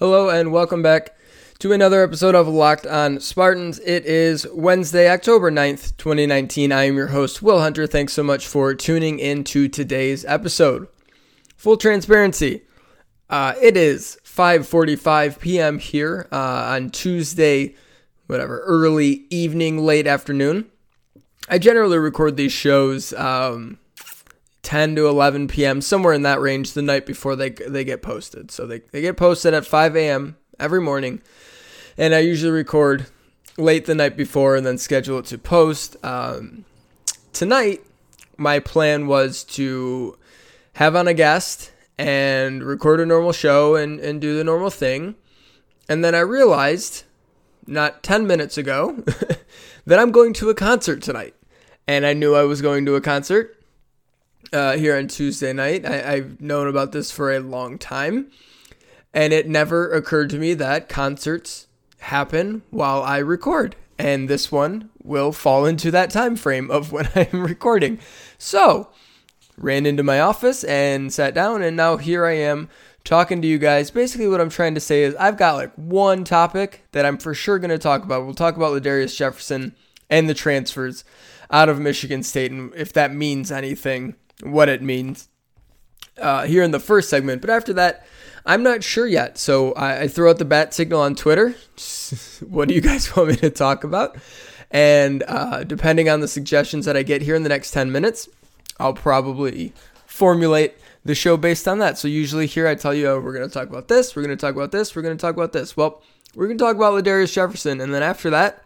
Hello and welcome back to another episode of Locked on Spartans. It is Wednesday, October 9th, 2019. I am your host, Will Hunter. Thanks so much for tuning in to today's episode. Full transparency, uh, it is 5.45 p.m. here uh, on Tuesday, whatever, early evening, late afternoon. I generally record these shows um, 10 to 11 p.m., somewhere in that range, the night before they, they get posted. So they, they get posted at 5 a.m. every morning. And I usually record late the night before and then schedule it to post. Um, tonight, my plan was to have on a guest and record a normal show and, and do the normal thing. And then I realized not 10 minutes ago that I'm going to a concert tonight. And I knew I was going to a concert uh, here on Tuesday night. I, I've known about this for a long time. And it never occurred to me that concerts happen while I record. And this one will fall into that time frame of when I'm recording. So, ran into my office and sat down, and now here I am talking to you guys. Basically, what I'm trying to say is I've got like one topic that I'm for sure going to talk about. We'll talk about Ladarius Jefferson and the transfers out of Michigan State, and if that means anything, what it means uh, here in the first segment. But after that, I'm not sure yet. So I, I throw out the bat signal on Twitter. what do you guys want me to talk about? And uh, depending on the suggestions that I get here in the next 10 minutes, I'll probably formulate the show based on that. So usually here I tell you, oh, we're going to talk about this, we're going to talk about this, we're going to talk about this. Well, we're going to talk about Ladarius Jefferson. And then after that,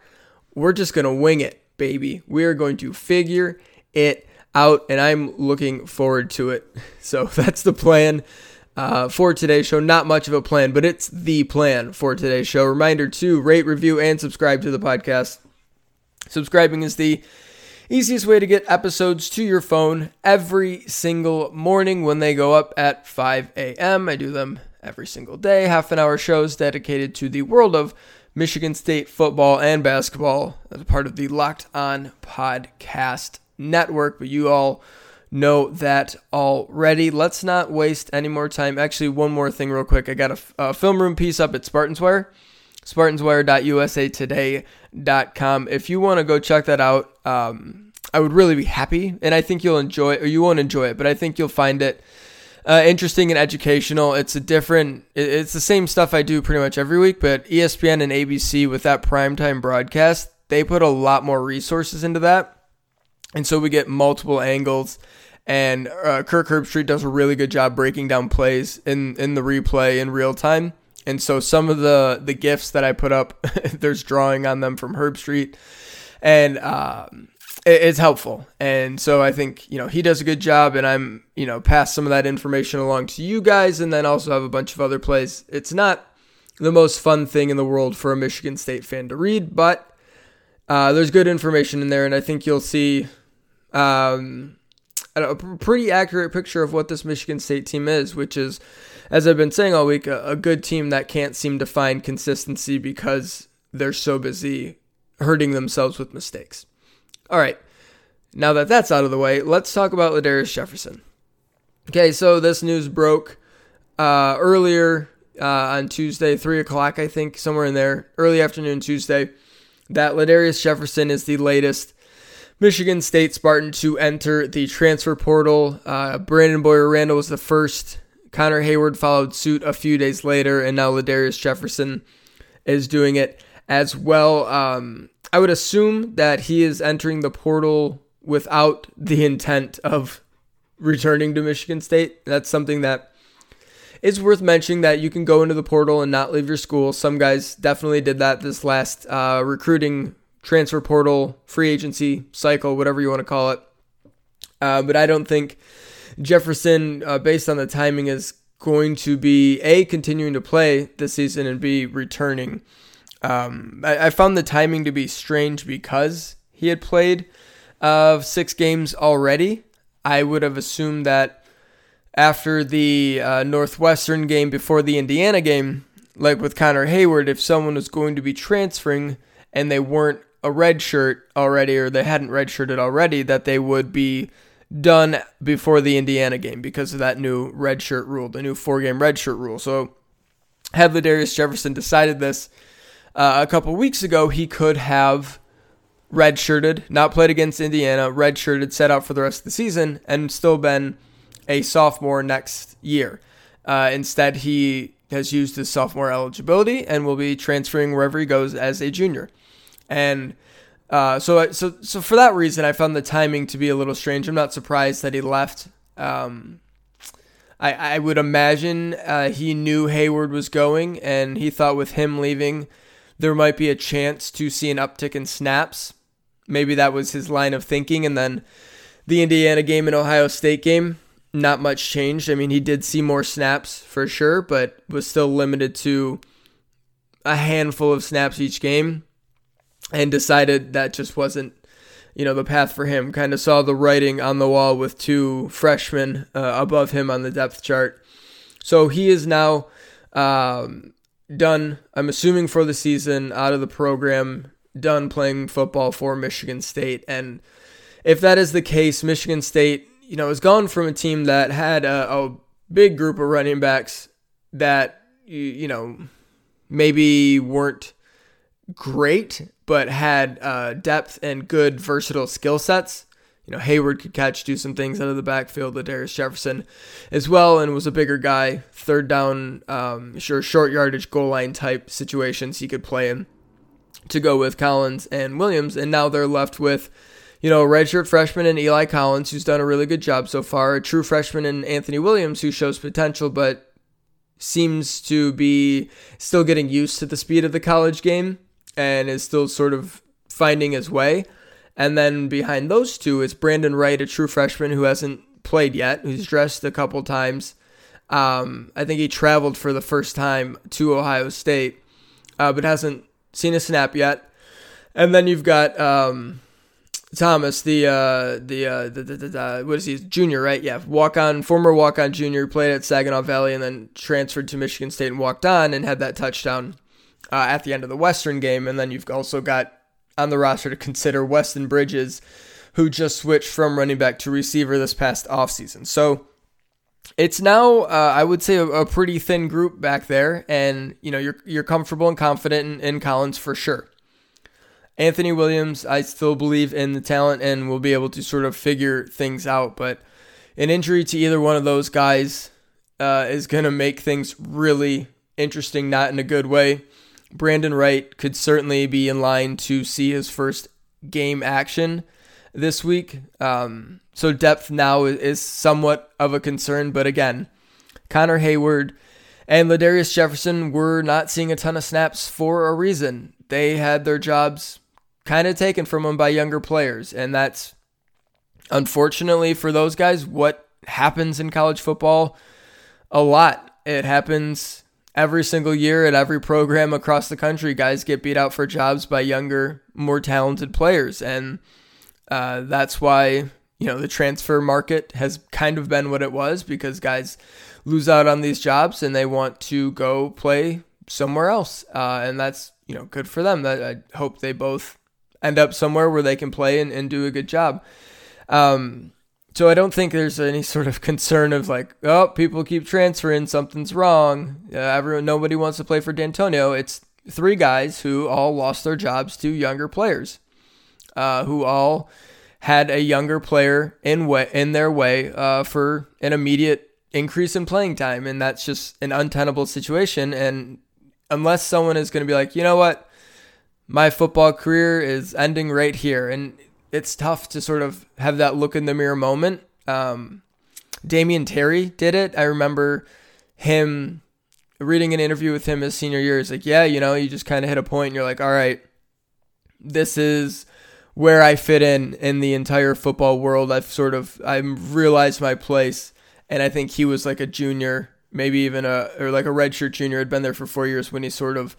we're just going to wing it, baby. We are going to figure it out, and I'm looking forward to it. So that's the plan uh, for today's show. Not much of a plan, but it's the plan for today's show. Reminder to rate, review, and subscribe to the podcast. Subscribing is the easiest way to get episodes to your phone every single morning when they go up at 5 a.m. I do them every single day, half an hour shows dedicated to the world of Michigan State football and basketball as part of the Locked On Podcast Network, but you all know that already. Let's not waste any more time. Actually, one more thing, real quick. I got a, a film room piece up at Spartansware, spartanswire.usatoday.com. If you want to go check that out, um, I would really be happy, and I think you'll enjoy or you won't enjoy it, but I think you'll find it uh, interesting and educational. It's a different, it's the same stuff I do pretty much every week, but ESPN and ABC with that primetime broadcast, they put a lot more resources into that and so we get multiple angles. And uh, Kirk Herbstreit does a really good job breaking down plays in, in the replay in real time. And so some of the, the gifts that I put up, there's drawing on them from Herbstreit. And um, it, it's helpful. And so I think, you know, he does a good job. And I'm, you know, pass some of that information along to you guys. And then also have a bunch of other plays. It's not the most fun thing in the world for a Michigan State fan to read, but uh, there's good information in there. And I think you'll see um, a pretty accurate picture of what this Michigan State team is, which is, as I've been saying all week, a, a good team that can't seem to find consistency because they're so busy hurting themselves with mistakes. All right, now that that's out of the way, let's talk about Ladarius Jefferson. Okay, so this news broke uh, earlier uh, on Tuesday, 3 o'clock, I think, somewhere in there, early afternoon Tuesday, that Ladarius Jefferson is the latest Michigan State Spartan to enter the transfer portal. Uh, Brandon Boyer Randle was the first. Connor Heyward followed suit a few days later, and now Ladarius Jefferson is doing it as well. Um, I would assume that he is entering the portal without the intent of returning to Michigan State. That's something that is worth mentioning that you can go into the portal and not leave your school. Some guys definitely did that this last uh, recruiting transfer portal, free agency cycle, whatever you want to call it. Uh, but I don't think Jefferson, uh, based on the timing, is going to be A, continuing to play this season, and B, returning. Um, I, I, found the timing to be strange because he had played uh, six games already. I would have assumed that after the uh, Northwestern game before the Indiana game, like with Connor Heyward, if someone was going to be transferring and they weren't a red shirt already or they hadn't redshirted already that they would be done before the Indiana game because of that new red shirt rule, the new four game red shirt rule. So had Ladarius Jefferson decided this uh, a couple weeks ago, he could have redshirted, not played against Indiana, redshirted, set out for the rest of the season, and still been a sophomore next year. Uh, instead, he has used his sophomore eligibility and will be transferring wherever he goes as a junior. And uh, so, so, so for that reason, I found the timing to be a little strange. I'm not surprised that he left. Um, I, I would imagine uh, he knew Heyward was going, and he thought with him leaving, there might be a chance to see an uptick in snaps. Maybe that was his line of thinking. And then the Indiana game and Ohio State game, not much changed. I mean, he did see more snaps for sure, but was still limited to a handful of snaps each game and decided that just wasn't you know the path for him. Kind of saw the writing on the wall with two freshmen uh, above him on the depth chart. So he is now um, done i'm assuming for the season out of the program done playing football for michigan state. And if that is the case michigan state you know has gone from a team that had a, a big group of running backs that you, you know maybe weren't great, but had uh, depth and good versatile skill sets. You know, Heyward could catch, do some things out of the backfield. Ladarius Jefferson, as well, and was a bigger guy. Third down, um, sure, short yardage, goal line type situations he could play in. To go with Collins and Williams, and now they're left with, you know, redshirt freshman and Eli Collins, who's done a really good job so far. A true freshman and Anthony Williams, who shows potential, but seems to be still getting used to the speed of the college game and is still sort of finding his way. And then behind those two is Brandon Wright, a true freshman who hasn't played yet, who's dressed a couple times. Um, I think he traveled for the first time to Ohio State, uh, but hasn't seen a snap yet. And then you've got um, Thomas, the uh, the, uh, the, the, the, what is he junior, right? Yeah, walk on, former walk on junior, played at Saginaw Valley and then transferred to Michigan State and walked on and had that touchdown uh, at the end of the Western game. And then you've also got on the roster to consider Weston Bridges, who just switched from running back to receiver this past offseason. So it's now, uh, I would say, a, a, pretty thin group back there. And, you know, you're, you're comfortable and confident in, in Collins for sure. Anthony Williams, I still believe in the talent and will be able to sort of figure things out. But an injury to either one of those guys uh, is going to make things really interesting, not in a good way. Brandon Wright could certainly be in line to see his first game action this week. Um, so depth now is somewhat of a concern, but again, Connor Heyward and Ladarius Jefferson were not seeing a ton of snaps for a reason. They had their jobs kind of taken from them by younger players, and that's unfortunately for those guys what happens in college football a lot. It happens every single year at every program across the country, guys get beat out for jobs by younger, more talented players. And uh, that's why, you know, the transfer market has kind of been what it was because guys lose out on these jobs and they want to go play somewhere else. Uh, and that's, you know, good for them. That I hope they both end up somewhere where they can play and, and do a good job. Um, so I don't think there's any sort of concern of like, oh, people keep transferring, something's wrong. Uh, everyone, nobody wants to play for Dantonio. It's three guys who all lost their jobs to younger players, uh, who all had a younger player in way in their way uh, for an immediate increase in playing time, and that's just an untenable situation. And unless someone is going to be like, you know what, my football career is ending right here, and it's tough to sort of have that look in the mirror moment. Um, Damion Terry did it. I remember him reading an interview with him his senior year. He's like, yeah, you know, you just kind of hit a point and you're like, all right, this is where I fit in in the entire football world. I've sort of I've realized my place, and I think he was like a junior, maybe even a or like a redshirt junior. Had been there for four years when he sort of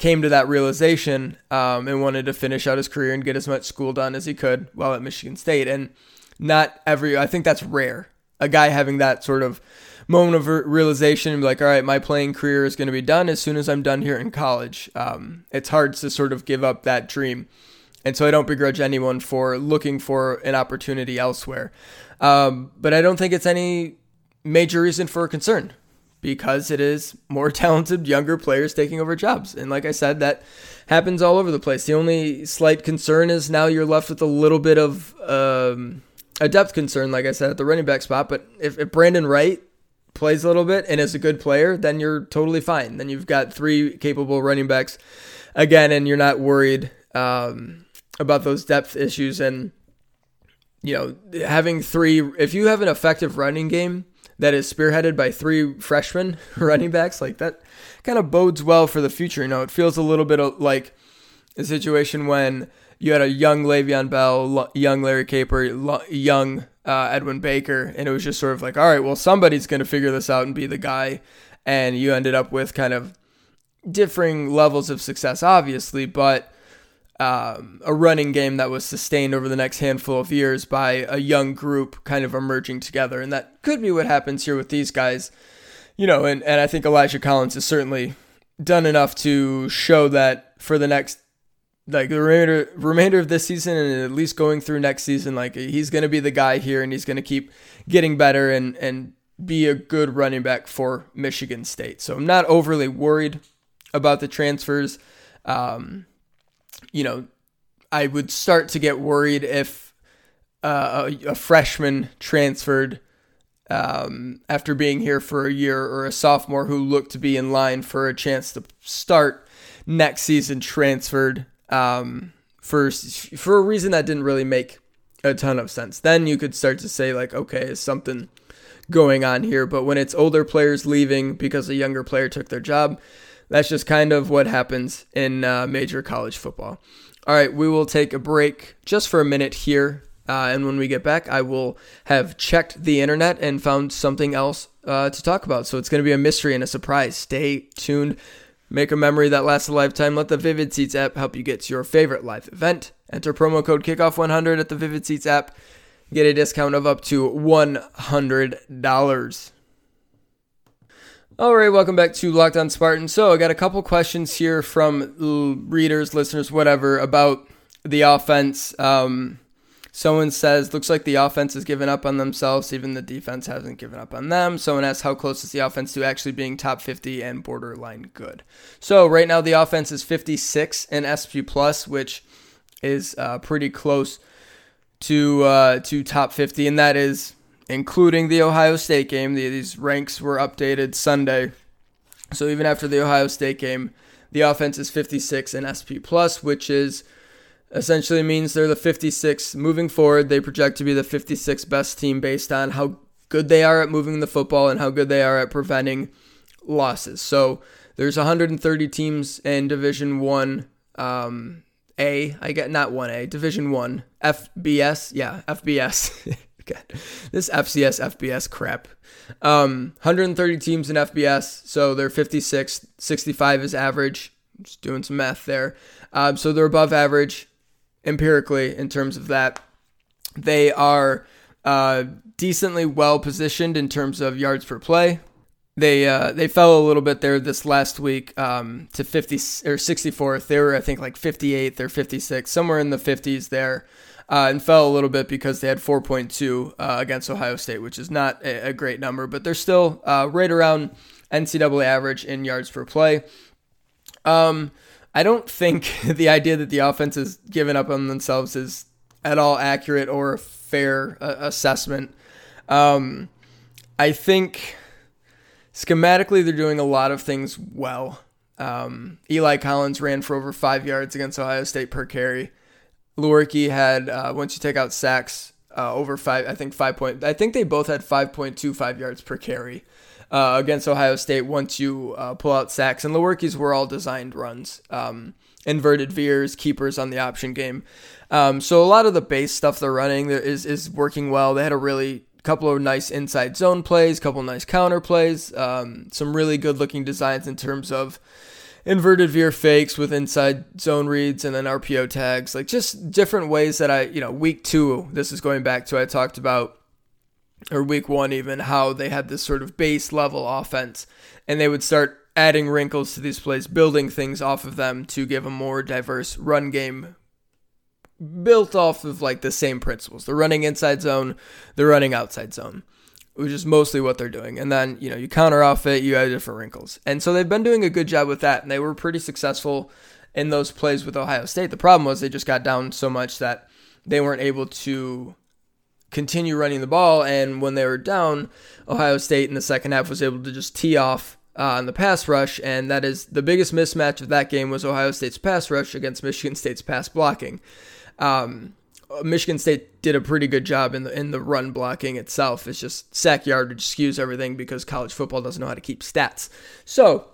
came to that realization um, and wanted to finish out his career and get as much school done as he could while at Michigan State. And not every, I think that's rare. A guy having that sort of moment of realization and be like, all right, my playing career is going to be done as soon as I'm done here in college. Um, it's hard to sort of give up that dream. And so I don't begrudge anyone for looking for an opportunity elsewhere. Um, but I don't think it's any major reason for concern because it is more talented younger players taking over jobs. And like I said, that happens all over the place. The only slight concern is now you're left with a little bit of um, a depth concern, like I said, at the running back spot. But if, if Brandon Wright plays a little bit and is a good player, then you're totally fine. Then you've got three capable running backs again, and you're not worried um, about those depth issues. And, you know, having three, if you have an effective running game, that is spearheaded by three freshmen running backs, like that kind of bodes well for the future. You know, it feels a little bit like a situation when you had a young Le'Veon Bell, young Larry Caper, young uh, Edwin Baker, and it was just sort of like, all right, well, somebody's going to figure this out and be the guy. And you ended up with kind of differing levels of success, obviously, but um, a running game that was sustained over the next handful of years by a young group kind of emerging together. And that could be what happens here with these guys. You know, and, and I think Elijah Collins has certainly done enough to show that for the next like the remainder remainder of this season and at least going through next season, like he's gonna be the guy here and he's gonna keep getting better and and be a good running back for Michigan State. So I'm not overly worried about the transfers. Um, you know, I would start to get worried if uh, a, a, freshman transferred um, after being here for a year or a sophomore who looked to be in line for a chance to start next season transferred um, for for a reason that didn't really make a ton of sense. Then you could start to say like, okay, is something going on here? But when it's older players leaving because a younger player took their job, that's just kind of what happens in uh, major college football. All right, we will take a break just for a minute here. Uh, and when we get back, I will have checked the internet and found something else uh, to talk about. So it's going to be a mystery and a surprise. Stay tuned. Make a memory that lasts a lifetime. Let the Vivid Seats app help you get to your favorite live event. Enter promo code Kickoff100 at the Vivid Seats app. Get a discount of up to $100. All right, welcome back to Locked On Spartan. So I got a couple questions here from readers, listeners, whatever, about the offense. Um, someone says, looks like the offense has given up on themselves. Even the defense hasn't given up on them. Someone asks, how close is the offense to actually being top 50 and borderline good? So right now the offense is 56 in SP plus, which is uh, pretty close to uh, to top 50, and that is including the Ohio State game. The, these ranks were updated Sunday. So even after the Ohio State game, the offense is 56 in SP plus, which is essentially means they're the 56 moving forward. They project to be the 56 best team based on how good they are at moving the football and how good they are at preventing losses. So there's 130 teams in Division One. Um, a, I get not one A, Division One, FBS, yeah, FBS. God, this FCS FBS crap. Um, 130 teams in FBS, so they're 56. 65 is average. Just doing some math there. Um, so they're above average empirically in terms of that. They are uh, decently well positioned in terms of yards per play. They uh, they fell a little bit there this last week um, to 50 or 64th. They were I think like 58th or 56, somewhere in the 50s there uh, and fell a little bit because they had 4.2 uh, against Ohio State, which is not a, a great number, but they're still uh, right around NCAA average in yards per play. Um, I don't think the idea that the offense has given up on themselves is at all accurate or a fair uh, assessment. Um, I think schematically they're doing a lot of things well. Um, Eli Collins ran for over five yards against Ohio State per carry. Lewerke had uh, once you take out sacks uh, over five, I think five point. I think they both had five point two five yards per carry uh, against Ohio State. Once you uh, pull out sacks, and Lewerke's were all designed runs, um, inverted veers, keepers on the option game. Um, so a lot of the base stuff they're running is is working well. They had a really couple of nice inside zone plays, couple nice counter plays, um, some really good looking designs in terms of inverted veer fakes with inside zone reads and then RPO tags, like just different ways that I, you know, week two, this is going back to I talked about, or week one even, how they had this sort of base level offense and they would start adding wrinkles to these plays, building things off of them to give a more diverse run game built off of like the same principles. The running inside zone, the running outside zone. Which is mostly what they're doing. And then, you know, you counter off it, you add different wrinkles. And so they've been doing a good job with that, and they were pretty successful in those plays with Ohio State. The problem was they just got down so much that they weren't able to continue running the ball. And when they were down, Ohio State in the second half was able to just tee off uh, on the pass rush, and that is the biggest mismatch of that game was Ohio State's pass rush against Michigan State's pass blocking. Um, Michigan State did a pretty good job in the in the run blocking itself. It's just sack yardage skews everything because college football doesn't know how to keep stats. So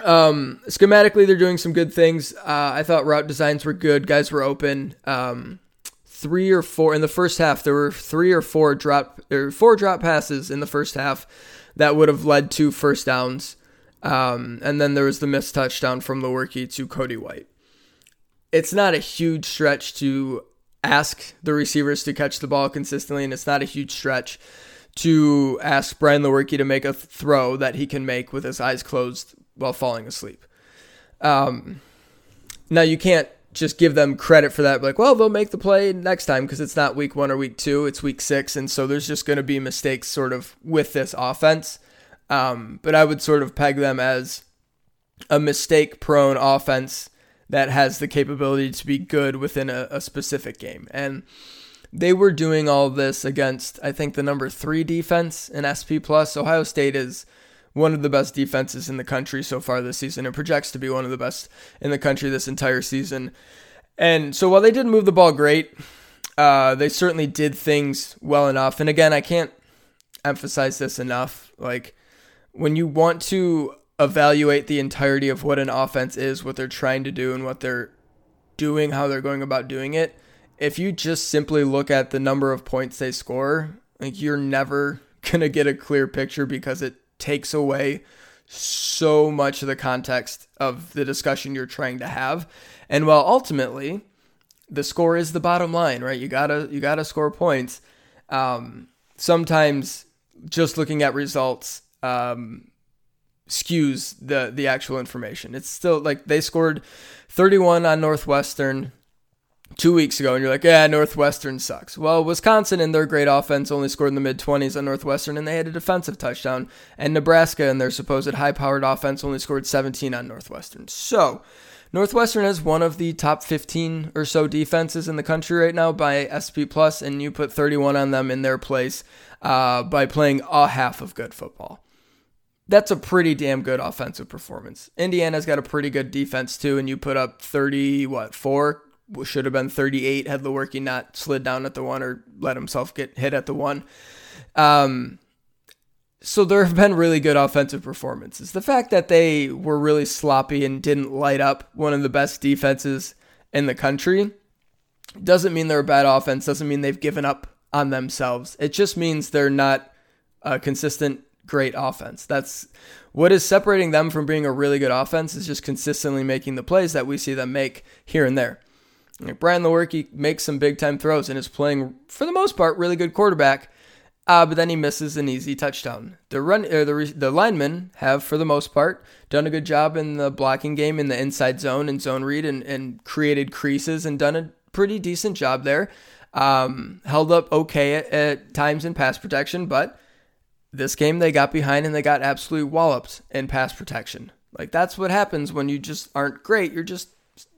um, schematically, they're doing some good things. Uh, I thought route designs were good. Guys were open. Um, three or four in the first half. There were three or four drop or four drop passes in the first half that would have led to first downs. Um, and then there was the missed touchdown from Lewerke to Cody White. It's not a huge stretch to ask the receivers to catch the ball consistently, and it's not a huge stretch to ask Brian Lewerke to make a throw that he can make with his eyes closed while falling asleep. Um, now you can't just give them credit for that. Like, well, they'll make the play next time because it's not week one or week two, it's week six. And so there's just going to be mistakes sort of with this offense. Um, but I would sort of peg them as a mistake prone offense that has the capability to be good within a, a specific game. And they were doing all this against, I think, the number three defense in SP Plus. Ohio State is one of the best defenses in the country so far this season It projects to be one of the best in the country this entire season. And so while they didn't move the ball great, uh, they certainly did things well enough. And again, I can't emphasize this enough. Like when you want to evaluate the entirety of what an offense is, what they're trying to do, and what they're doing, how they're going about doing it, if you just simply look at the number of points they score, like you're never gonna get a clear picture because it takes away so much of the context of the discussion you're trying to have. And while ultimately the score is the bottom line, right? You gotta you gotta score points. Um, sometimes just looking at results um, skews the the actual information. It's still like they scored 31 on Northwestern two weeks ago and you're like, yeah, Northwestern sucks. Well, Wisconsin and their great offense only scored in the mid 20s on Northwestern and they had a defensive touchdown. And Nebraska and their supposed high powered offense only scored 17 on Northwestern. So, Northwestern is one of the top 15 or so defenses in the country right now by SP Plus, and you put 31 on them in their place uh, by playing a half of good football. That's a pretty damn good offensive performance. Indiana's got a pretty good defense too, and you put up 30, what, four should have been 38 had Lewerke not slid down at the one or let himself get hit at the one. Um, so there have been really good offensive performances. The fact that they were really sloppy and didn't light up one of the best defenses in the country doesn't mean they're a bad offense, doesn't mean they've given up on themselves. It just means they're not a consistent great offense. That's what is separating them from being a really good offense is just consistently making the plays that we see them make here and there. Like Brian Lewerke makes some big time throws and is playing, for the most part, really good quarterback. Uh, but then he misses an easy touchdown. The run, or the the linemen have, for the most part, done a good job in the blocking game in the inside zone and zone read and, and created creases and done a pretty decent job there. Um, held up okay at, at times in pass protection, but this game they got behind and they got absolutely walloped in pass protection. Like that's what happens when you just aren't great. You're just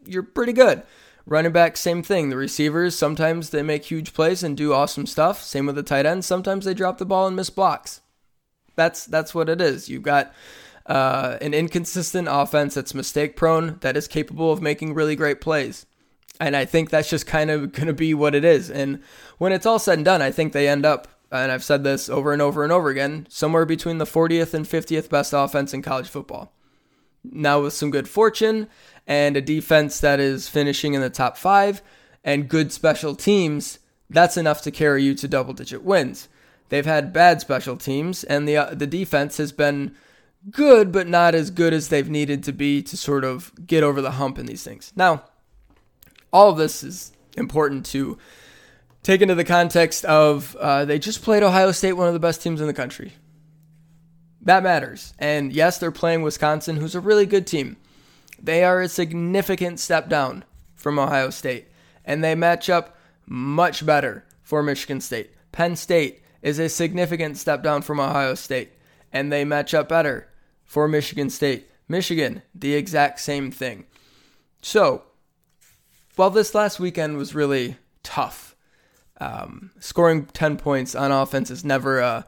you're pretty good. Running back, same thing. The receivers, sometimes they make huge plays and do awesome stuff. Same with the tight ends. Sometimes they drop the ball and miss blocks. That's that's what it is. You've got uh, an inconsistent offense that's mistake prone, that is capable of making really great plays. And I think that's just kind of going to be what it is. And when it's all said and done, I think they end up, and I've said this over and over and over again, somewhere between the 40th and 50th best offense in college football. Now, with some good fortune and a defense that is finishing in the top five and good special teams, that's enough to carry you to double digit wins. They've had bad special teams, and the uh, the defense has been good, but not as good as they've needed to be to sort of get over the hump in these things. Now, all of this is important to take to the context of uh, they just played Ohio State, one of the best teams in the country. That matters. And yes, they're playing Wisconsin, who's a really good team. They are a significant step down from Ohio State, and they match up much better for Michigan State. Penn State is a significant step down from Ohio State, and they match up better for Michigan State. Michigan, the exact same thing. So, while this last weekend was really tough, um, scoring 10 points on offense is never a,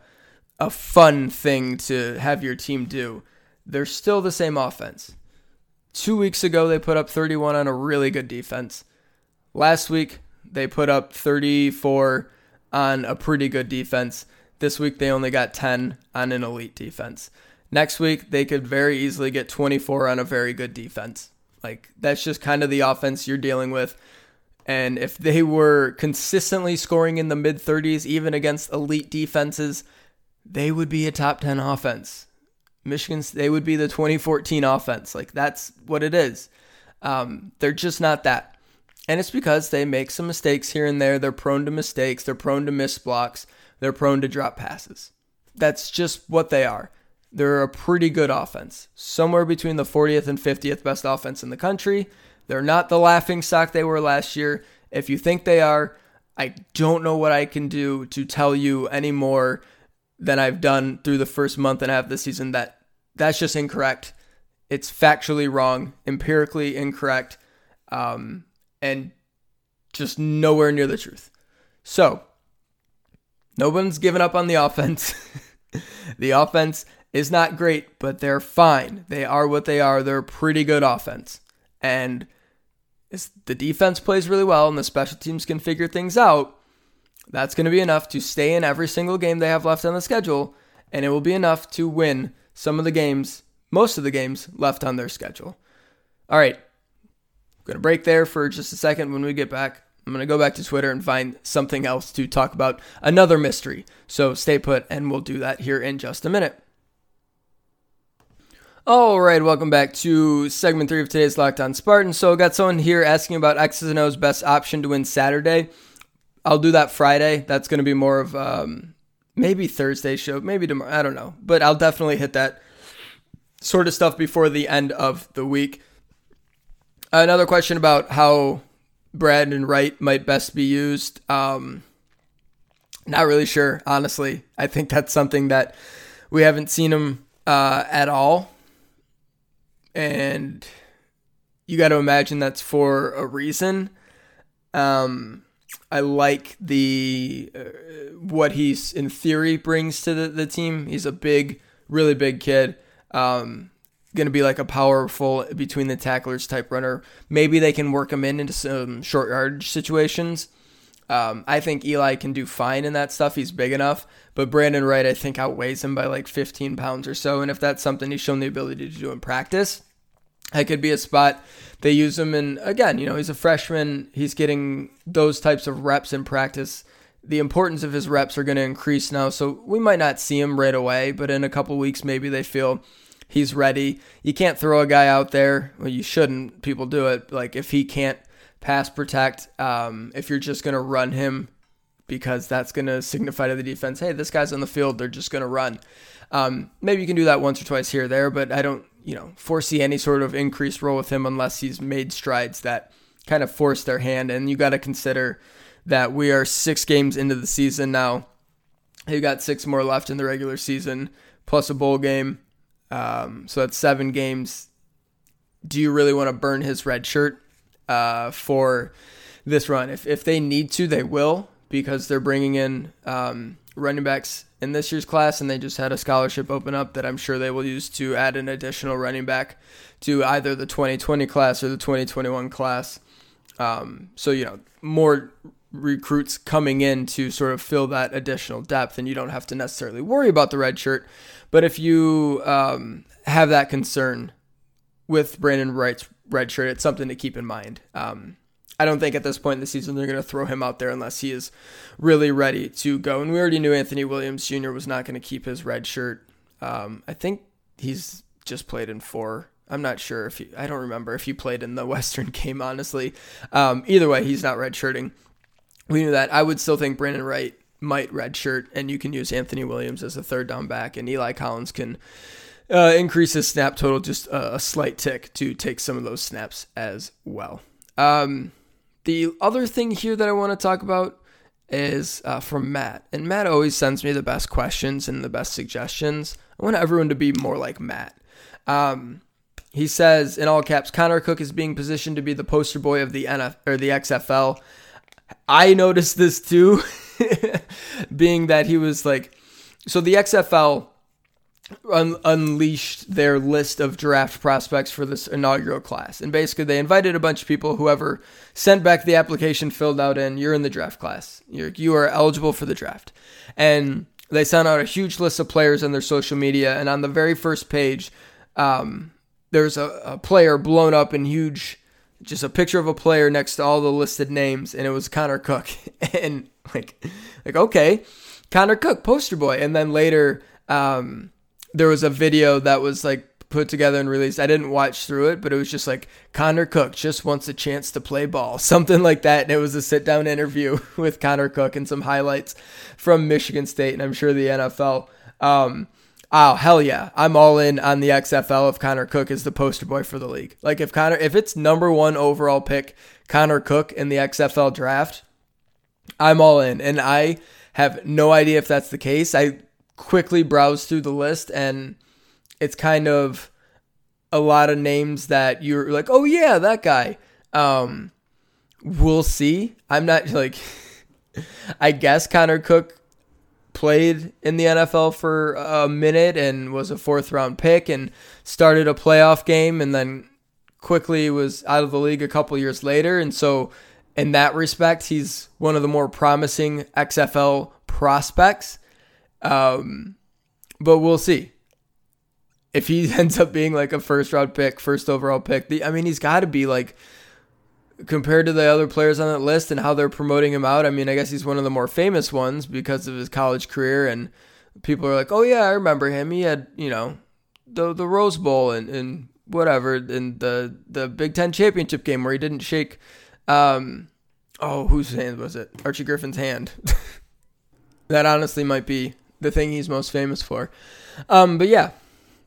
a fun thing to have your team do. They're still the same offense. Two weeks ago, they put up 31 on a really good defense. Last week, they put up 34 on a pretty good defense. This week, they only got 10 on an elite defense. Next week, they could very easily get 24 on a very good defense. Like, that's just kind of the offense you're dealing with. And if they were consistently scoring in the mid 30s, even against elite defenses, they would be a top 10 offense. Michigan's, they would be the 2014 offense. Like, that's what it is. Um, they're just not that. And it's because they make some mistakes here and there. They're prone to mistakes. They're prone to miss blocks. They're prone to drop passes. That's just what they are. They're a pretty good offense, somewhere between the 40th and 50th best offense in the country. They're not the laughing stock they were last year. If you think they are, I don't know what I can do to tell you any more than I've done through the first month and a half of the season. That that's just incorrect. It's factually wrong, empirically incorrect. Um, and just nowhere near the truth. So, no one's given up on the offense. the offense is not great, but they're fine. They are what they are. They're a pretty good offense. And the defense plays really well and the special teams can figure things out, that's going to be enough to stay in every single game they have left on the schedule. And it will be enough to win some of the games, most of the games left on their schedule. All right, I'm going to break there for just a second. When we get back, I'm going to go back to Twitter and find something else to talk about, another mystery. So stay put, and we'll do that here in just a minute. All right, welcome back to segment three of today's Locked On Spartan. So, I got someone here asking about X's and O's best option to win Saturday. I'll do that Friday. That's going to be more of um, maybe Thursday show, maybe tomorrow. I don't know, but I'll definitely hit that sort of stuff before the end of the week. Another question about how Brandon Wright might best be used. Um, not really sure, honestly. I think that's something that we haven't seen him uh, at all. And you got to imagine that's for a reason. Um, I like the uh, what he's in theory brings to the, the team. He's a big, really big kid. Um, going to be like a powerful between the tacklers type runner. Maybe they can work him in into some short yardage situations. Um, I think Eli can do fine in that stuff. He's big enough, but Brandon Wright I think outweighs him by like 15 pounds or so. And if that's something he's shown the ability to do in practice, that could be a spot they use him in. Again, you know, he's a freshman. He's getting those types of reps in practice. The importance of his reps are going to increase now, so we might not see him right away, but in a couple weeks, maybe they feel he's ready. You can't throw a guy out there. Well, you shouldn't. People do it. Like if he can't pass protect, um, if you're just gonna run him because that's gonna signify to the defense, hey, this guy's on the field. They're just gonna run. Um, maybe you can do that once or twice here or there, but I don't, you know, foresee any sort of increased role with him unless he's made strides that kind of force their hand. And you got to consider that we are six games into the season now. You got six more left in the regular season, plus a bowl game. Um, so that's seven games. Do you really want to burn his red shirt uh, for this run? If, if they need to, they will because they're bringing in um, running backs in this year's class, and they just had a scholarship open up that I'm sure they will use to add an additional running back to either the 2020 class or the 2021 class. Um, so, you know, more recruits coming in to sort of fill that additional depth, and you don't have to necessarily worry about the red shirt. But if you um, have that concern with Brandon Wright's red shirt, it's something to keep in mind. Um, I don't think at this point in the season they're going to throw him out there unless he is really ready to go. And we already knew Anthony Williams Jr. was not going to keep his red shirt. Um, I think he's just played in four. I'm not sure if he, I don't remember if he played in the Western game, honestly. Um, either way, he's not redshirting. We knew that. I would still think Brandon Wright might redshirt, and you can use Anthony Williams as a third down back, and Eli Collins can uh, increase his snap total just a, a, slight tick to take some of those snaps as well. Um, the other thing here that I want to talk about is uh, from Matt. And Matt always sends me the best questions and the best suggestions. I want everyone to be more like Matt. Um, he says in all caps, Connor Cook is being positioned to be the poster boy of the NF or the XFL. I noticed this too, being that he was like, so the XFL un- unleashed their list of draft prospects for this inaugural class. And basically, they invited a bunch of people, whoever sent back the application filled out in, you're in the draft class. You're, you are eligible for the draft. And they sent out a huge list of players on their social media. And on the very first page, um, there's a, a player blown up in huge, just a picture of a player next to all the listed names. And it was Connor Cook. and like, like, okay. Connor Cook, poster boy. And then later, um, there was a video that was like put together and released. I didn't watch through it, but it was just like Connor Cook just wants a chance to play ball, something like that. And it was a sit down interview with Connor Cook and some highlights from Michigan State and I'm sure the NFL. Um, oh hell yeah, I'm all in on the XFL if Connor Cook is the poster boy for the league. Like if Connor, if it's number one overall pick, Connor Cook in the XFL draft, I'm all in, and I have no idea if that's the case. I quickly browse through the list and it's kind of a lot of names that you're like, oh yeah, that guy. Um, we'll see. I'm not like, I guess Connor Cook played in the NFL for a minute and was a fourth round pick and started a playoff game and then quickly was out of the league a couple years later. And so, in that respect, he's one of the more promising XFL prospects. Um, but we'll see. If he ends up being like a first round pick, first overall pick, the, I mean, he's got to be like, compared to the other players on that list and how they're promoting him out. I mean, I guess he's one of the more famous ones because of his college career. And people are like, oh, yeah, I remember him. He had, you know, the, the Rose Bowl and, and whatever, in the, the Big Ten championship game where he didn't shake. Um, oh, whose hand was it? Archie Griffin's hand. that honestly might be the thing he's most famous for. Um, but yeah,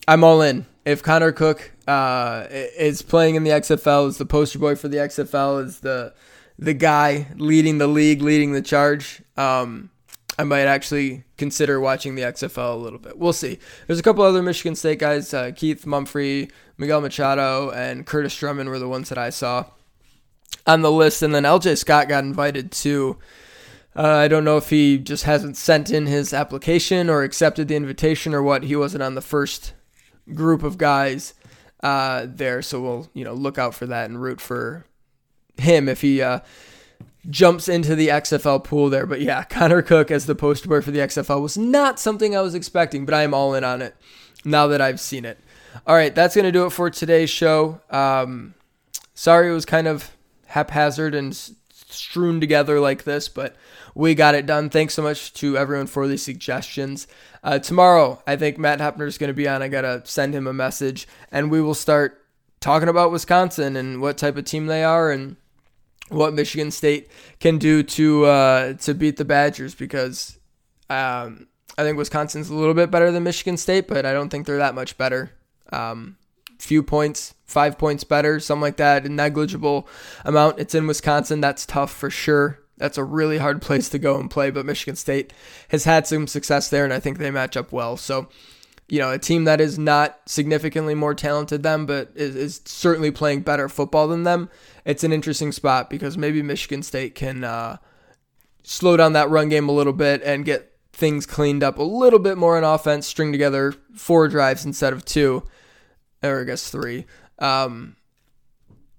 I'm all in. If Connor Cook uh, is playing in the XFL, is the poster boy for the XFL, is the the guy leading the league, leading the charge, um, I might actually consider watching the XFL a little bit. We'll see. There's a couple other Michigan State guys, uh, Keith Mumphrey, Miguel Machado, and Kurtis Drummond were the ones that I saw on the list. And then LJ Scott got invited too. Uh, I don't know if he just hasn't sent in his application or accepted the invitation or what. He wasn't on the first group of guys uh, there, so we'll you know look out for that and root for him if he uh, jumps into the XFL pool there. But yeah, Connor Cook as the poster boy for the XFL was not something I was expecting, but I am all in on it now that I've seen it. All right, that's gonna do it for today's show. Um, sorry it was kind of haphazard and strewn together like this, but we got it done. Thanks so much to everyone for the suggestions. Uh, tomorrow, I think Matt Hepner is going to be on. I got to send him a message, and we will start talking about Wisconsin and what type of team they are and what Michigan State can do to uh, to beat the Badgers because um, I think Wisconsin's a little bit better than Michigan State, but I don't think they're that much better. Um, few points, five points better, something like that, a negligible amount. It's in Wisconsin. That's tough for sure. That's a really hard place to go and play, but Michigan State has had some success there, and I think they match up well. So, you know, a team that is not significantly more talented than them, but is, is certainly playing better football than them. It's an interesting spot because maybe Michigan State can uh, slow down that run game a little bit and get things cleaned up a little bit more on offense, string together four drives instead of two or I guess three, um,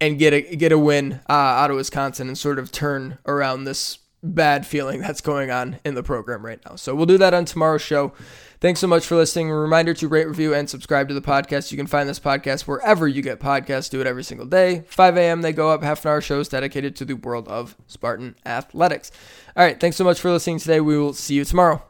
and get a get a win uh, out of Wisconsin and sort of turn around this bad feeling that's going on in the program right now. So we'll do that on tomorrow's show. Thanks so much for listening. A reminder to rate, review, and subscribe to the podcast. You can find this podcast wherever you get podcasts. Do it every single day. 5 a.m. They go up. Half an hour shows dedicated to the world of Spartan athletics. All right. Thanks so much for listening today. We will see you tomorrow.